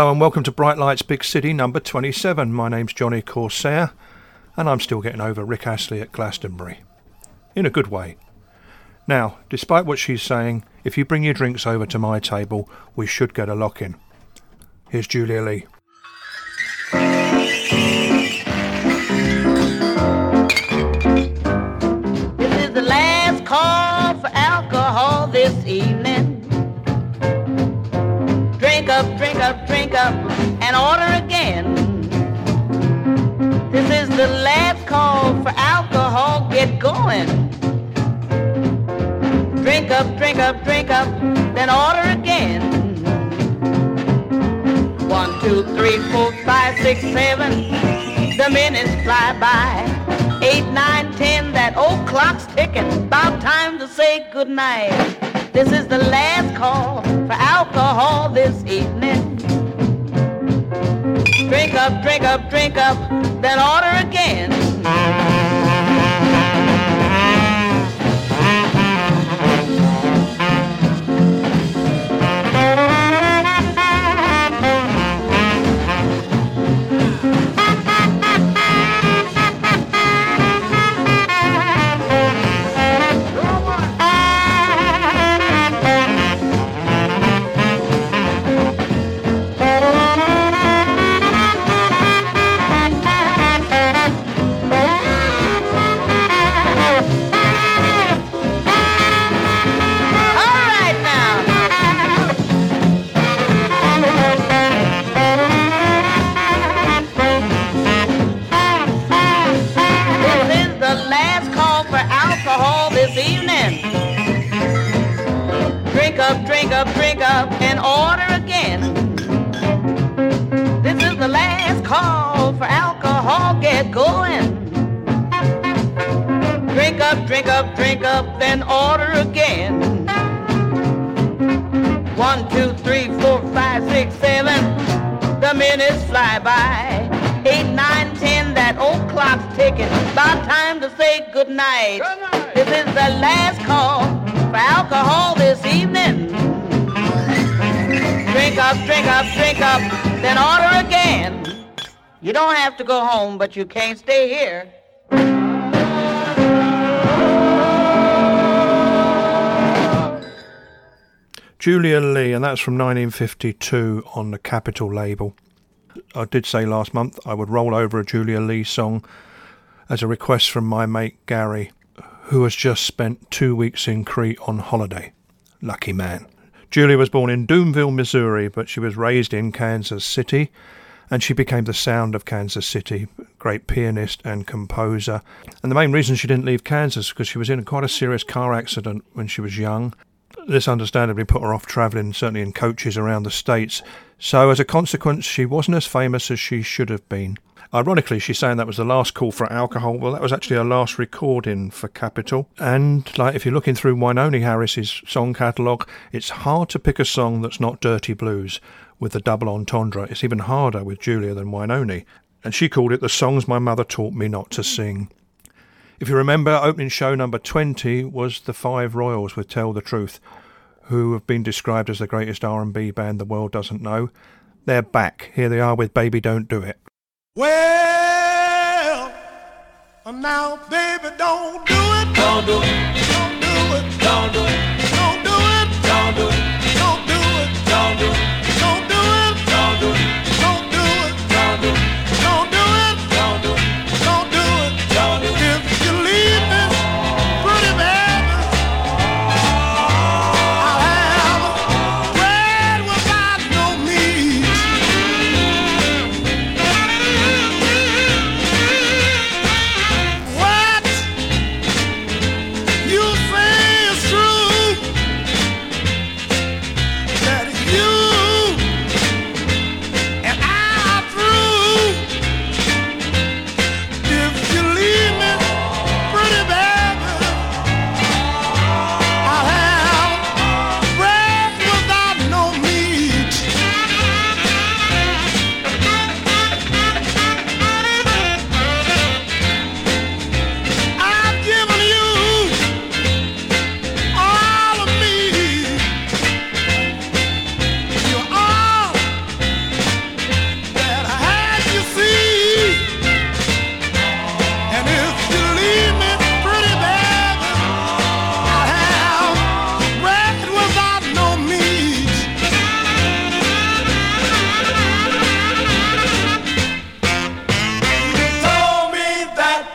Hello and welcome to Bright Lights Big City number 27. My name's Johnny Corsair and I'm still getting over Rick Astley at Glastonbury. In a good way. Now, despite what she's saying, if you bring your drinks over to my table, we should get a lock in. Here's Julia Lee. This is the last call for alcohol this evening. Up, drink up, and order again. This is the last call for alcohol. Get going. Drink up, drink up, drink up, then order again. One, two, three, four, five, six, seven. The minutes fly by. Eight, nine, ten, that old clock's ticking. About time to say goodnight. This is the last call for alcohol this evening. Drink up, drink up, drink up, then order again. Drink up, and order again. This is the last call for alcohol. Get going. Drink up, drink up, drink up, then order again. One, two, three, four, five, six, seven. The minutes fly by. Eight, nine, ten, that old clock's ticking. About time to say goodnight. This is the last call for alcohol this evening. Drink up, drink up, drink up, then order again. You don't have to go home, but you can't stay here. Julia Lee, and that's from 1952 on the Capitol label. I did say last month I would roll over a Julia Lee song as a request from my mate Gary, who has just spent two weeks in Crete on holiday. Lucky man. Julia was born in Boonville, Missouri, but she was raised in Kansas City, and she became the sound of Kansas City. Great pianist and composer. And the main reason she didn't leave Kansas was because she was in quite a serious car accident when she was young. This understandably put her off travelling, certainly in coaches around the States. So, as a consequence, she wasn't as famous as she should have been. Ironically, she's saying that was the last call for alcohol. Well, that was actually her last recording for Capitol. And, like, if you're looking through Wynonie Harris's song catalogue, it's hard to pick a song that's not dirty blues with the double entendre. It's even harder with Julia than Wynonie. And she called it The Songs My Mother Taught Me Not to Sing. If you remember, opening show number 20 was the Five Royales with Tell the Truth, who have been described as the greatest R&B band the world doesn't know. They're back. Here they are with Baby Don't Do It. Well, now, baby, don't do it. Don't do it.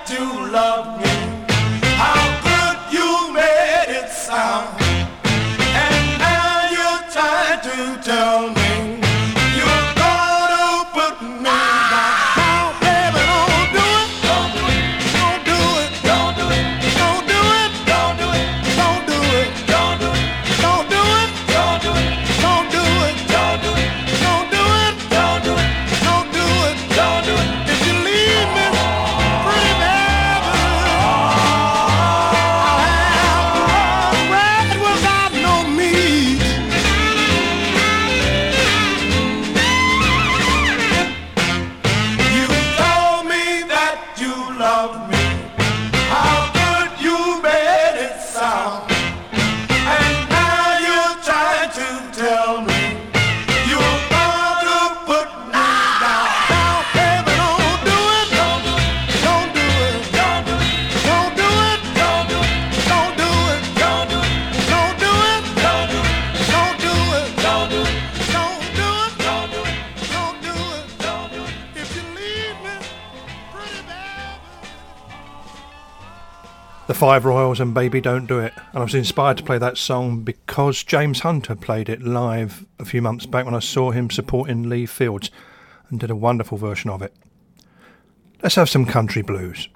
to love me. Five Royales and Baby Don't Do It. And I was inspired to play that song because James Hunter played it live a few months back when I saw him supporting Lee Fields and did a wonderful version of it. Let's have some country blues.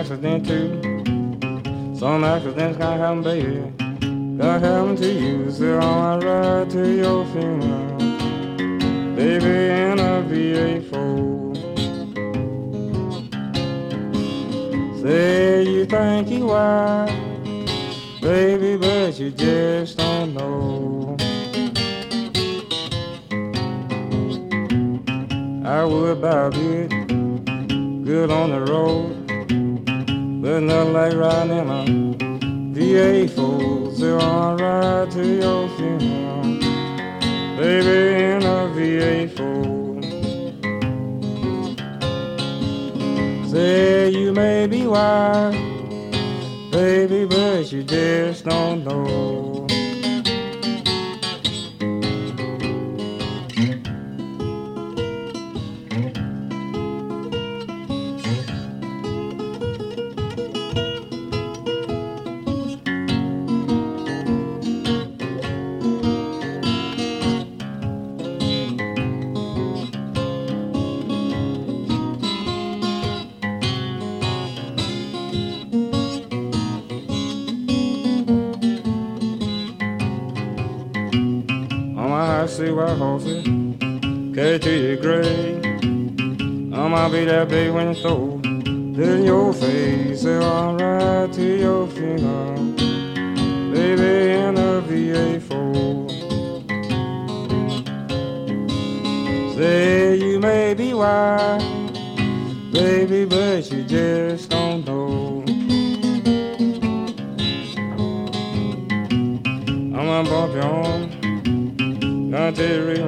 Accident too. Some accidents can happen, baby. That happen to you. So on my ride to your funeral, baby, in a V8 Ford. Say you think you are, baby, but you just don't know. I would buy a good on the road. There's nothing like riding in a V8 Ford. So I'll ride to your funeral, baby, in a VA4. Say you may be wise, baby, but you just don't know. Be that big when it's old. in your face, say I'll ride to your funeral, baby in a V8 Ford. Say you may be wise, on,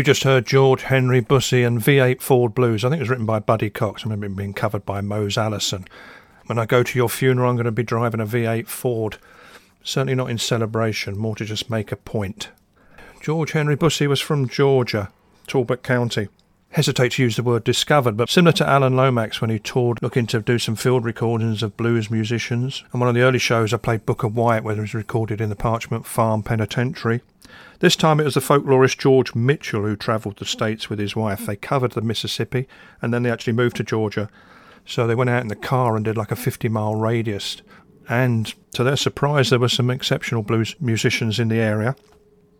You just heard George Henry Bussey and V8 Ford Blues. I think it was written by Buddy Cox. I remember it being covered by Mose Allison. When I go to your funeral, I'm going to be driving a V8 Ford. Certainly not in celebration, more to just make a point. George Henry Bussey was from Georgia, Talbot County. Hesitate to use the word discovered, but similar to Alan Lomax when he toured looking to do some field recordings of blues musicians. And one of the early shows, I played Bukka White, where it was recorded in the Parchman Farm Penitentiary. This time it was the folklorist George Mitchell who travelled the States with his wife. They covered the Mississippi and then they actually moved to Georgia. So they went out in the car and did like a 50 mile radius. And to their surprise, there were some exceptional blues musicians in the area.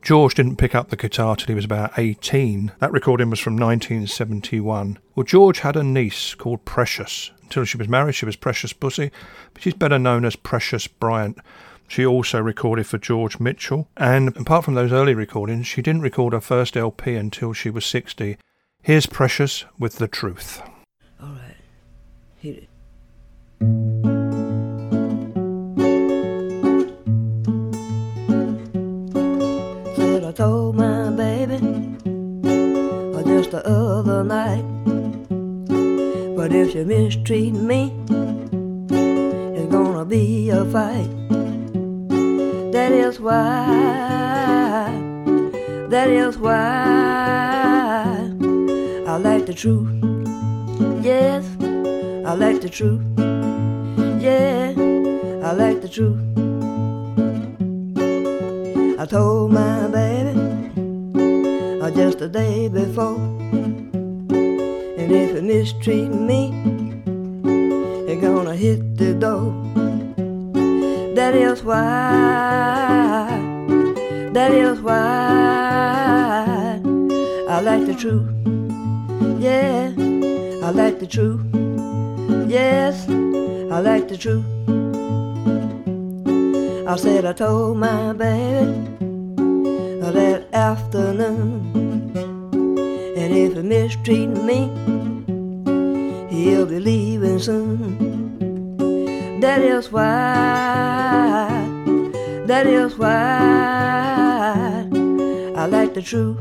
George didn't pick up the guitar till he was about 18. That recording was from 1971. Well, George had a niece called Precious. Until she was married, she was Precious Bussey, but she's better known as Precious Bryant. She also recorded for George Mitchell, and apart from those early recordings, she didn't record her first LP until she was 60. Here's Precious with The Truth. All right, hit it. Told my baby just the other night, but if she mistreat me, it's gonna be a fight. That is why, that is why I like the truth. Yes, I like the truth. Yeah, I like the truth. I told my baby uh, just the day before, and if it mistreat me, it's gonna hit the door. That is why, that is why I like the truth. Yeah, I like the truth. Yes, I like the truth. I said I told my baby that afternoon, and if he mistreat me, he'll be leaving soon. That is why, that is why I like the truth.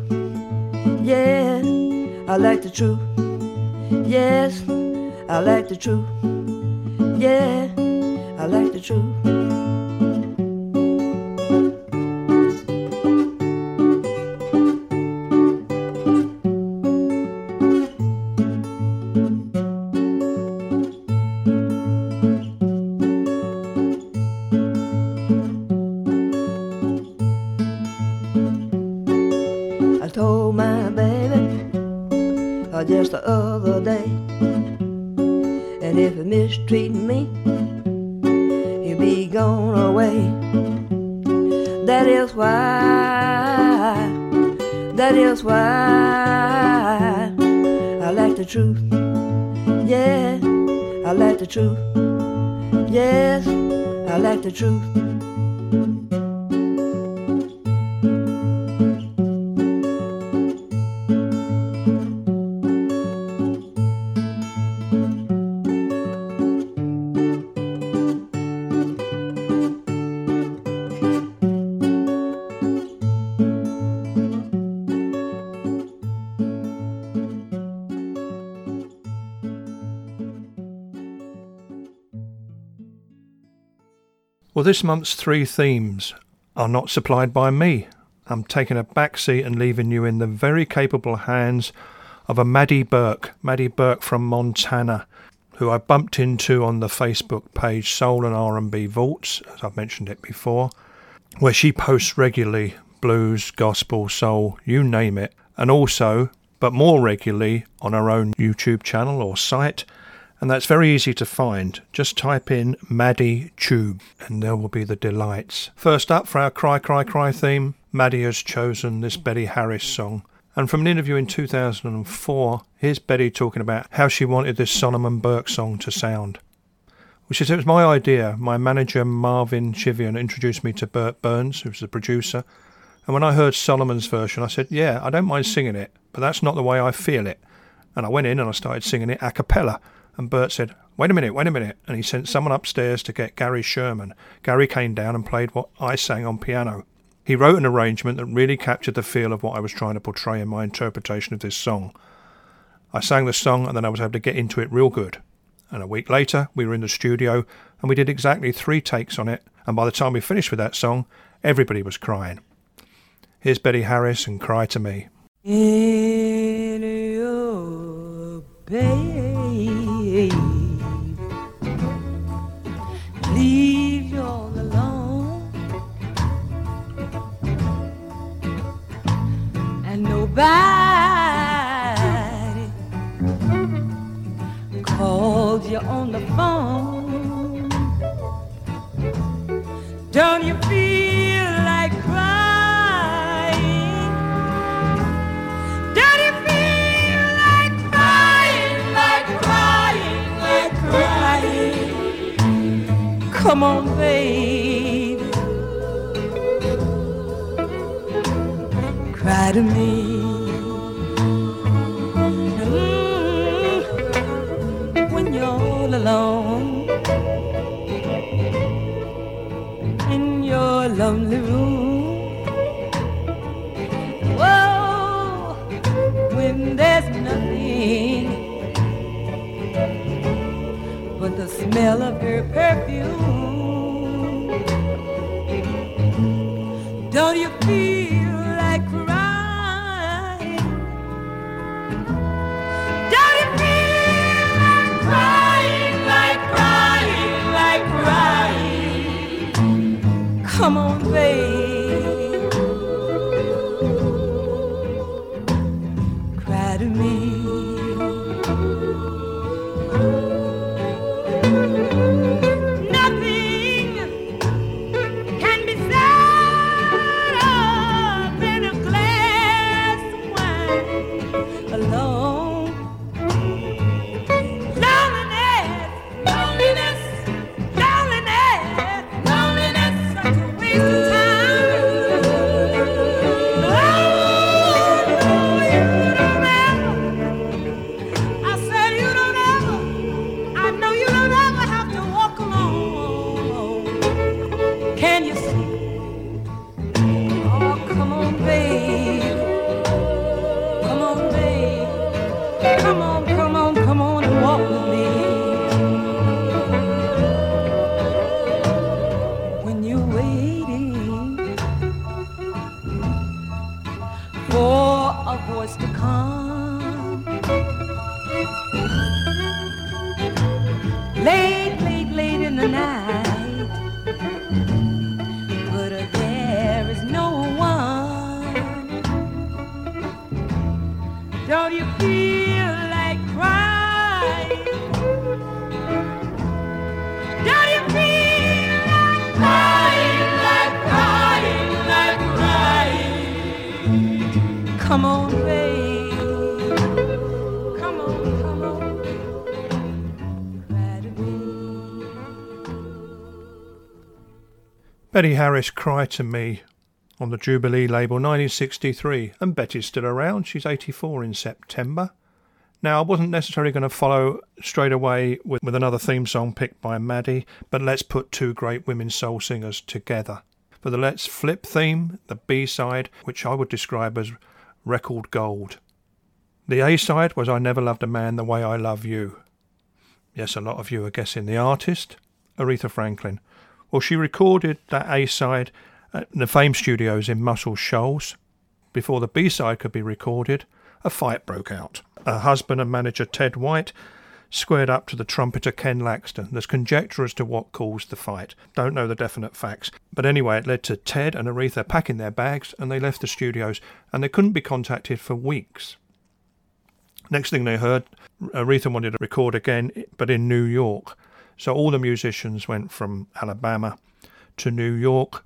Yeah, I like the truth. Yes, I like the truth. Yeah, I like the truth. Well, this month's three themes are not supplied by me. I'm taking a back seat and leaving you in the very capable hands of a Maddy Burke, Maddy Burke from Montana, who I bumped into on the Facebook page Soul and R&B Vaults, as I've mentioned it before, where she posts regularly blues, gospel, soul, you name it, and also, but more regularly, on her own YouTube channel or site and that's very easy to find. Just type in Maddy Tube and there will be the delights. First up for our Cry Cry Cry theme, Maddie has chosen this Betty Harris song. And from an interview in 2004, here's Betty talking about how she wanted this Solomon Burke song to sound. Which is, it was my idea. My manager Marvin Chivian introduced me to Bert Berns, who's the producer. And when I heard Solomon's version, I said, Yeah, I don't mind singing it, but that's not the way I feel it. And I went in and I started singing it a cappella. And Bert said, Wait a minute, wait a minute. And he sent someone upstairs to get Gary Sherman. Gary came down and played what I sang on piano. He wrote an arrangement that really captured the feel of what I was trying to portray in my interpretation of this song. I sang the song and then I was able to get into it real good. And a week later, we were in the studio and we did exactly three takes on it. And by the time we finished with that song, everybody was crying. Here's Betty Harris and Cry to Me. In you on the phone. Don't you feel like crying? Don't you feel like crying, like crying, like crying? Come on, baby. Cry to me. Lonely room. Whoa, when there's nothing but the smell of her perfume. Come Come on, babe. Come on, come on. Me. Betty Harris, Cry to Me, on the Jubilee label 1963. And Betty's still around. She's 84 in September. Now, I wasn't necessarily going to follow straight away with, with another theme song picked by Maddy, but let's put two great women soul singers together. For the Let's Flip theme, the B side, which I would describe as record gold. The A side was I Never Loved a Man the Way I Love You. Yes, a lot of you are guessing the artist, Aretha Franklin. Well, she recorded that A side at the Fame Studios in Muscle Shoals. Before the B side could be recorded, a fight broke out. Her husband and manager Ted White squared up to the trumpeter Ken Laxton. There's conjecture as to what caused the fight. Don't know the definite facts. But anyway, it led to Ted and Aretha packing their bags and they left the studios and they couldn't be contacted for weeks. Next thing they heard, Aretha wanted to record again, but in New York. So all the musicians went from Alabama to New York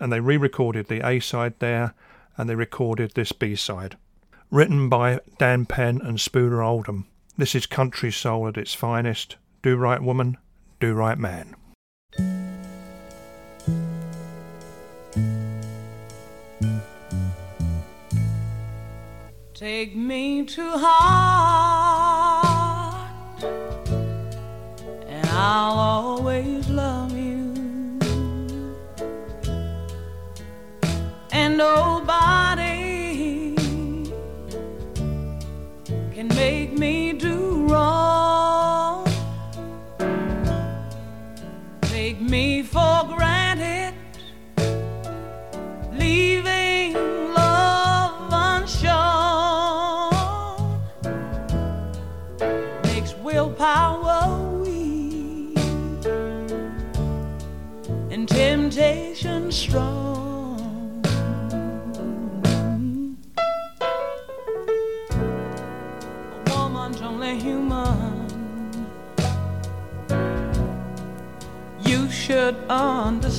and they re recorded the A side there and they recorded this B side. Written by Dan Penn and Spooner Oldham. This is country soul at its finest. Do right woman, do right man. Take me to heart, and I'll always love you. And oh, nobody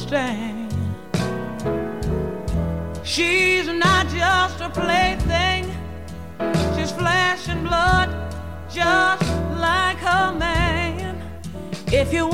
understand. She's not just a plaything. She's flesh and blood, just like her man. If you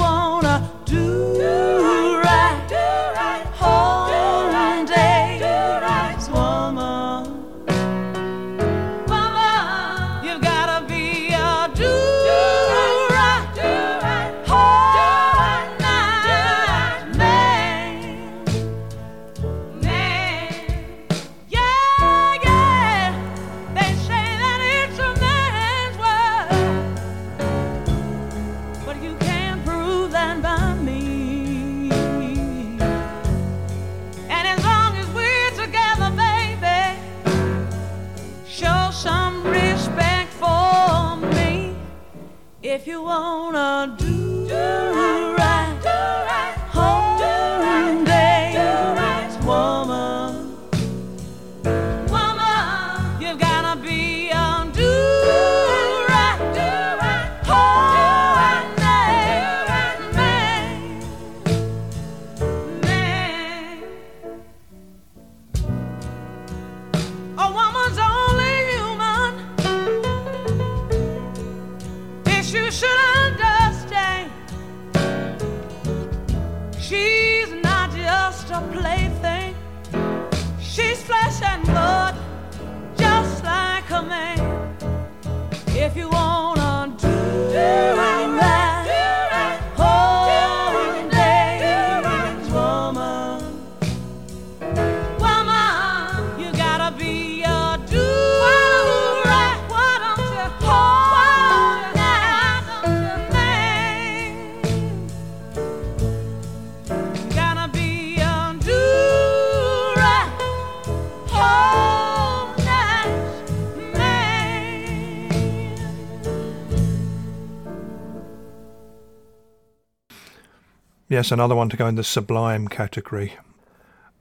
Yes, another one to go in the sublime category.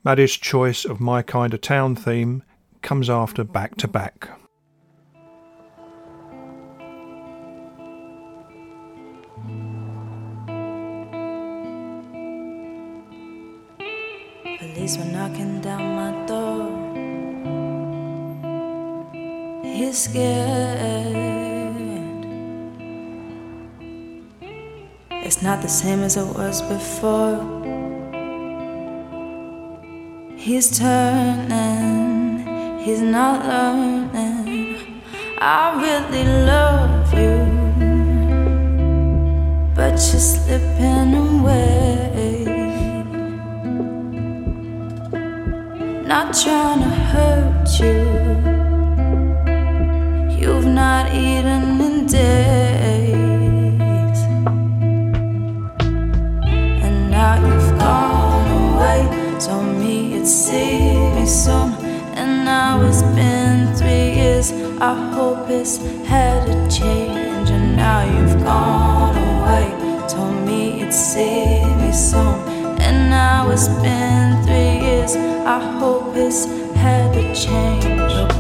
Maddy's choice of My Kind of Town theme comes after Back to Back. Police were knocking down my door. He's scared. Not the same as it was before. He's turning, he's not learning. I really love you, but you're slipping away. not trying to hurt you. You've not eaten in days, now you've gone away. Told me you'd see me soon, and now it's been three years. I hope it's had a change, and now you've gone away. Told me you'd see me soon, and now it's been three years. I hope it's had a change.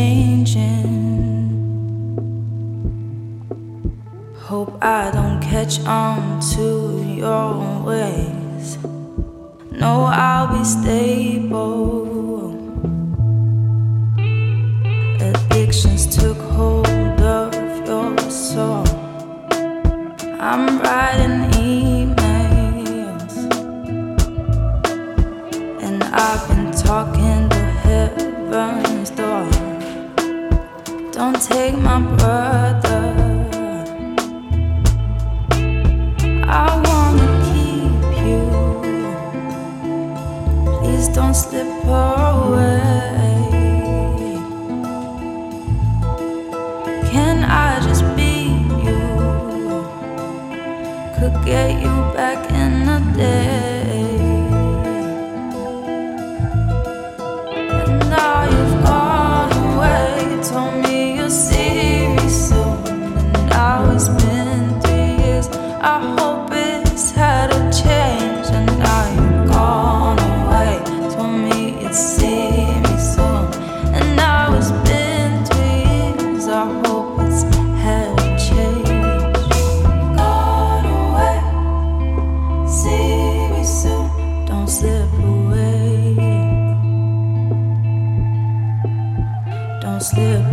Changing. Hope I don't catch on to your ways. No, I'll be stable. Addictions took hold of your soul. I'm writing emails, and I've been Don't take my brother. I wanna keep you. Please don't slip away. Can I just be you? Could get you back in a day.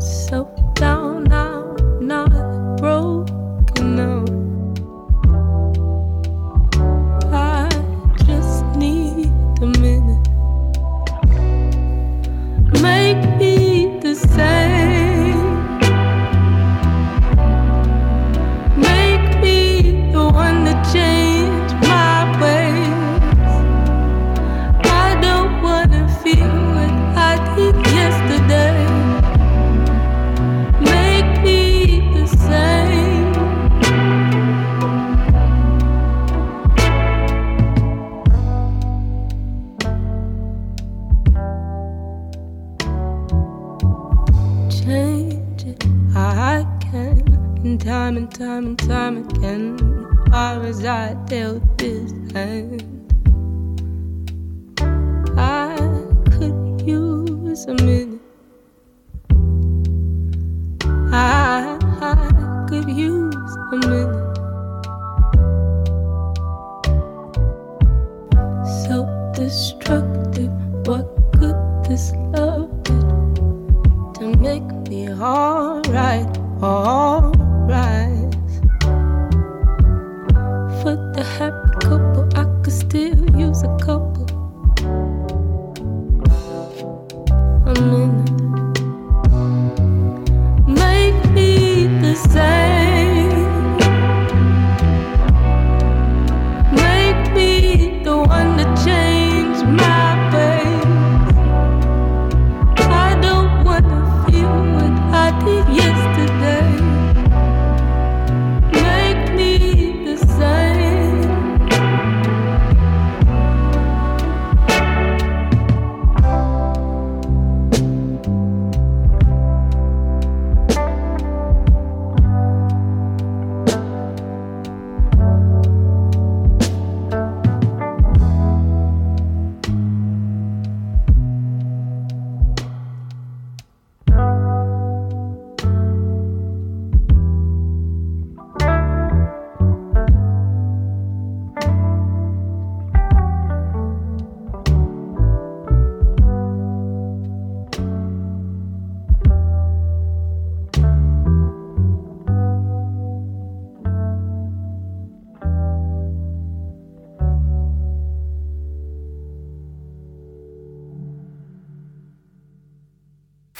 so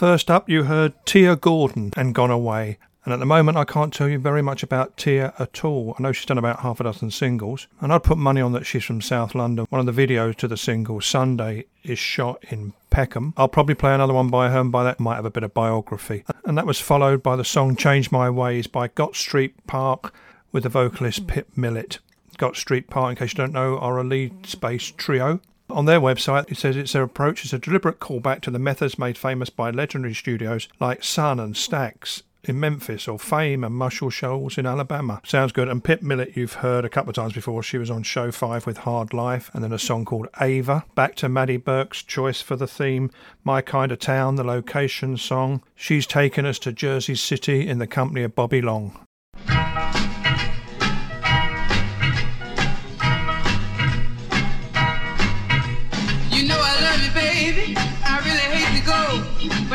First up, you heard Tia Gordon and Gone Away. And at the moment, I can't tell you very much about Tia at all. I know she's done about half a dozen singles, and I'd put money on that she's from South London. One of the videos to the single Sunday is shot in Peckham. I'll probably play another one by her, and by that might have a bit of biography. And that was followed by the song Change My Ways by Gotts Street Park with the vocalist Pip Millett. Gotts Street Park, in case you don't know, are a Leeds based trio on their website, it says its approach is a deliberate callback to the methods made famous by legendary studios like Sun and Stax in Memphis or Fame and Muscle Shoals in Alabama. Sounds good. And Pip Millett, you've heard a couple of times before. She was on Show 5 with Hard Life and then a song called Ava. Back to Maddy Burke's choice for the theme, My Kind of Town, the location song. She's taken us to Jersey City in the company of Bobby Long.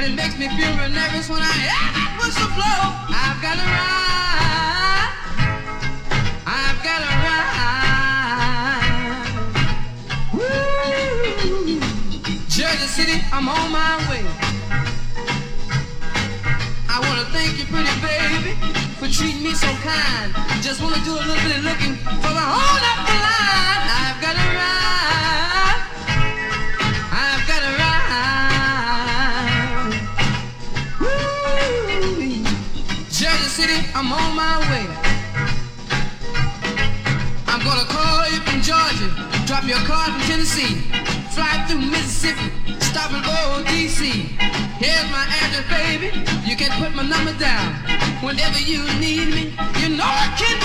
It makes me feel real nervous when I hear that whistle blow. I've got to ride. I've got to ride. Woo. Jersey City, I'm on my way. I wanna thank you, pretty baby, for treating me so kind. Just wanna do a little bit of looking for the hold up the line. I'm on my way. I'm gonna call you from Georgia, drop your car from Tennessee, fly through Mississippi, stop in old DC. Here's my address, baby. You can put my number down. Whenever you need me, you know I can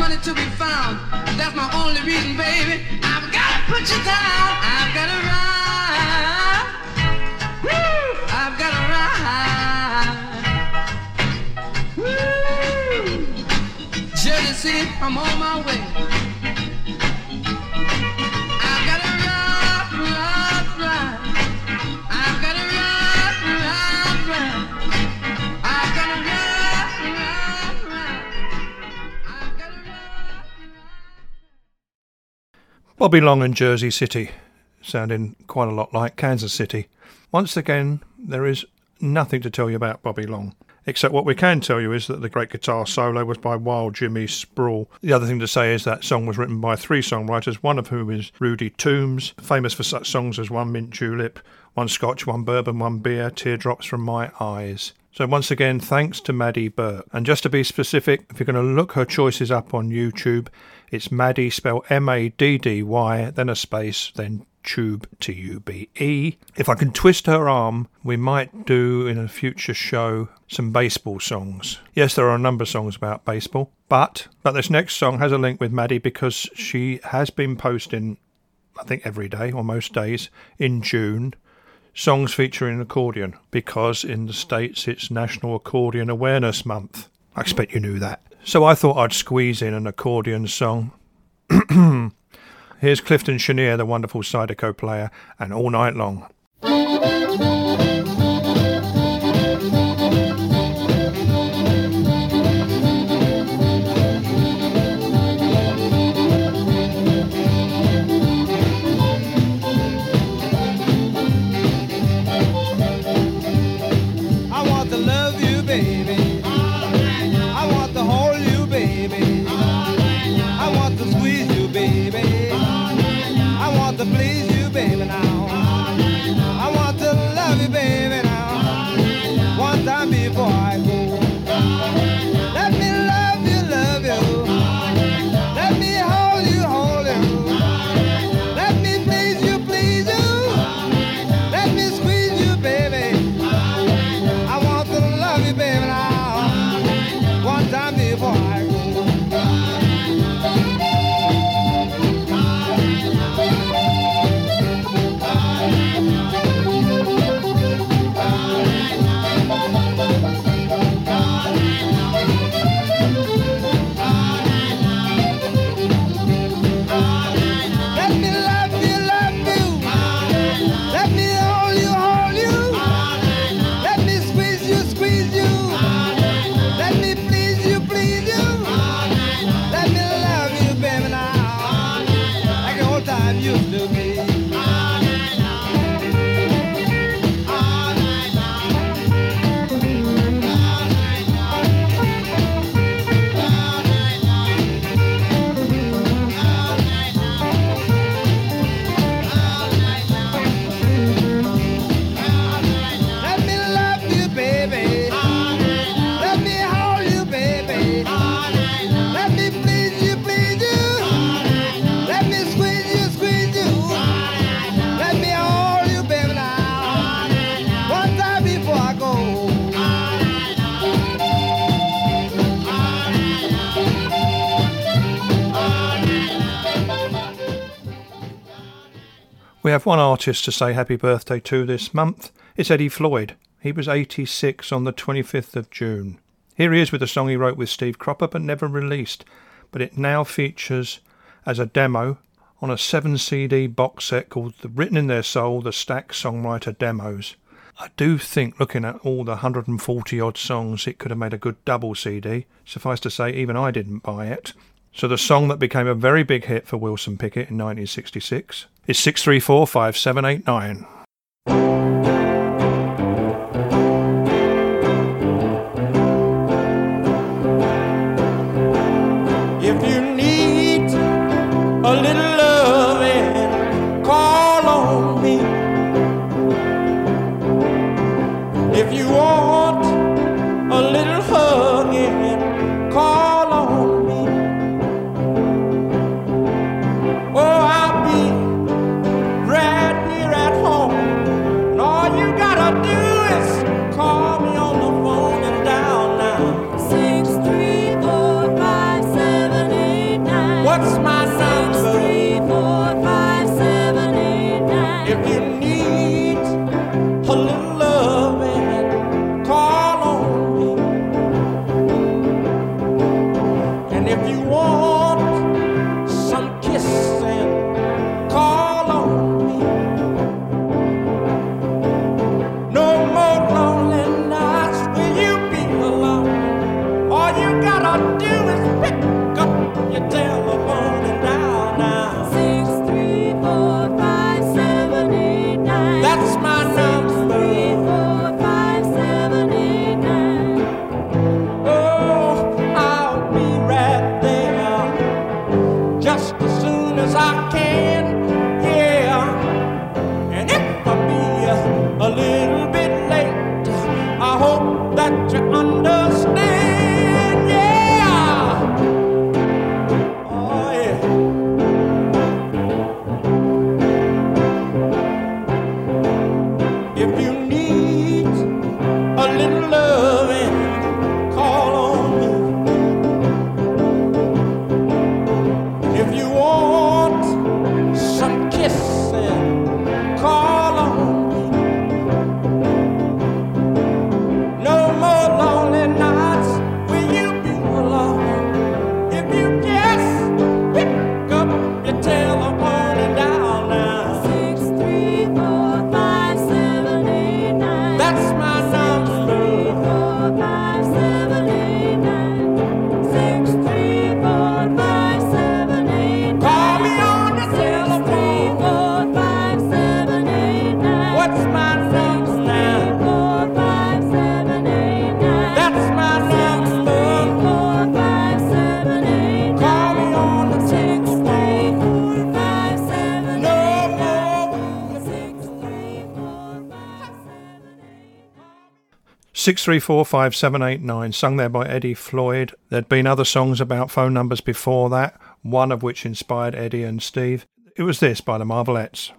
money to be found. That's my only reason, baby. I've gotta put you down. I've gotta ride. I've gotta ride. Woo! Jersey City, I'm on my way. Bobby Long and Jersey City, sounding quite a lot like Kansas City. Once again, there is nothing to tell you about Bobby Long, except what we can tell you is that the great guitar solo was by Wild Jimmy Spruill. The other thing to say is that song was written by three songwriters, one of whom is Rudy Toombs, famous for such songs as One Mint Julep, One Scotch, One Bourbon, One Beer, Teardrops from My Eyes. So once again, thanks to Maddy Burke. And just to be specific, if you're going to look her choices up on YouTube, it's Maddy, spelled M-A-D-D-Y, then a space, then tube, T-U-B-E. If I can twist her arm, we might do in a future show some baseball songs. Yes, there are a number of songs about baseball, but but this next song has a link with Maddy because she has been posting, I think every day or most days in June, songs featuring accordion because in the States it's National Accordion Awareness Month. I expect you knew that. So I thought I'd squeeze in an accordion song. Here's Clifton Chenier, the wonderful Zydeco player, and All Night Long. We have one artist to say happy birthday to this month. It's Eddie Floyd. He was 86 on the 25th of June. Here he is with a song he wrote with Steve Cropper but never released, but it now features as a demo on a 7 CD box set called The Written in Their Soul The Stax Songwriter Demos. I do think, looking at all the 140 odd songs, it could have made a good double CD. Suffice to say, even I didn't buy it. So, the song that became a very big hit for Wilson Pickett in 1966, is 634 5789. 6345789, sung there by Eddie Floyd. There'd been other songs about phone numbers before that, one of which inspired Eddie and Steve. It was this by the Marvelettes.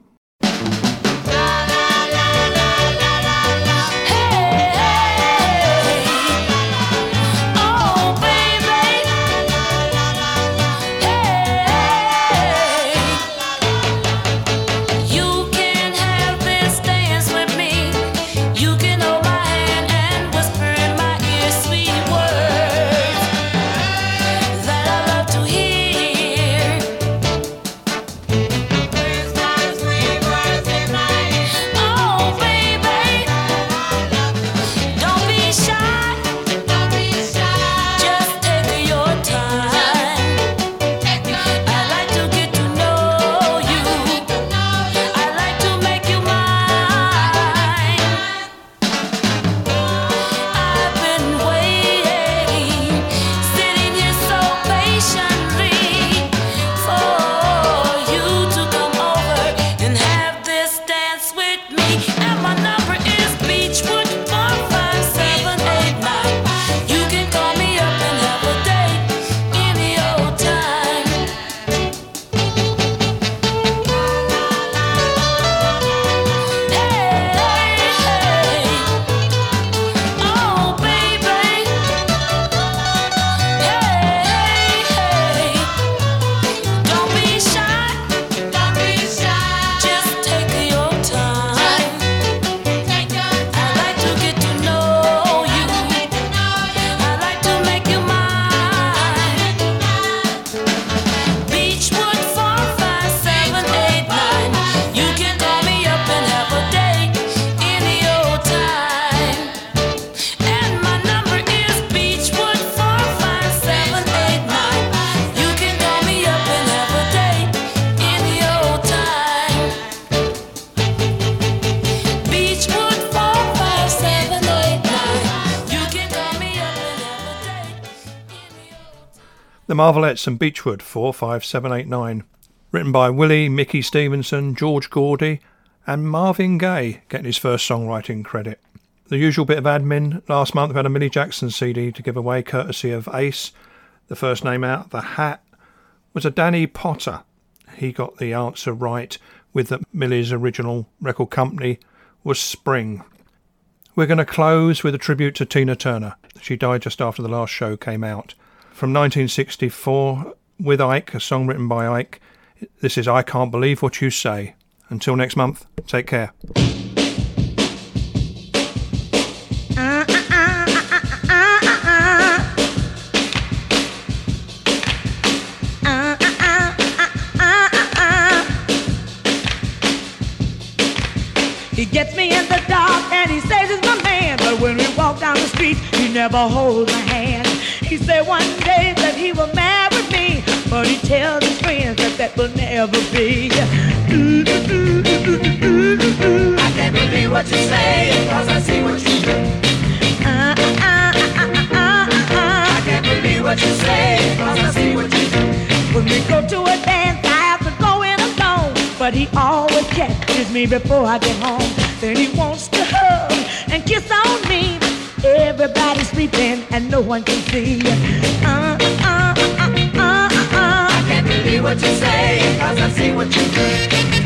The Marvelettes and Beechwood 45789. Written by Willie, Mickey Stevenson, George Gordy, and Marvin Gaye getting his first songwriting credit. The usual bit of admin. Last month we had a Millie Jackson CD to give away courtesy of Ace. The first name out, The Hat, was a Danny Potter. He got the answer right with that Millie's original record company was Spring. We're going to close with a tribute to Tina Turner. She died just after the last show came out. From 1964, with Ike, a song written by Ike. This is I Can't Believe What You Say. Until next month, take care. He gets me in the dark and he says he's my man. But when we walk down the street, he never holds my hand. He his friends that that will never be. Ooh, ooh, ooh, ooh, ooh, ooh. I can't believe what you say, cause I see what you do. Uh, uh, uh. I can't believe what you say, cause I see what you do. When we go to a dance, I have to go in alone. But he always catches me before I get home. Then he wants to hug and kiss on me. Everybody's sleeping and no one can see. Uh, uh. Can't what you say, cause I see what you do.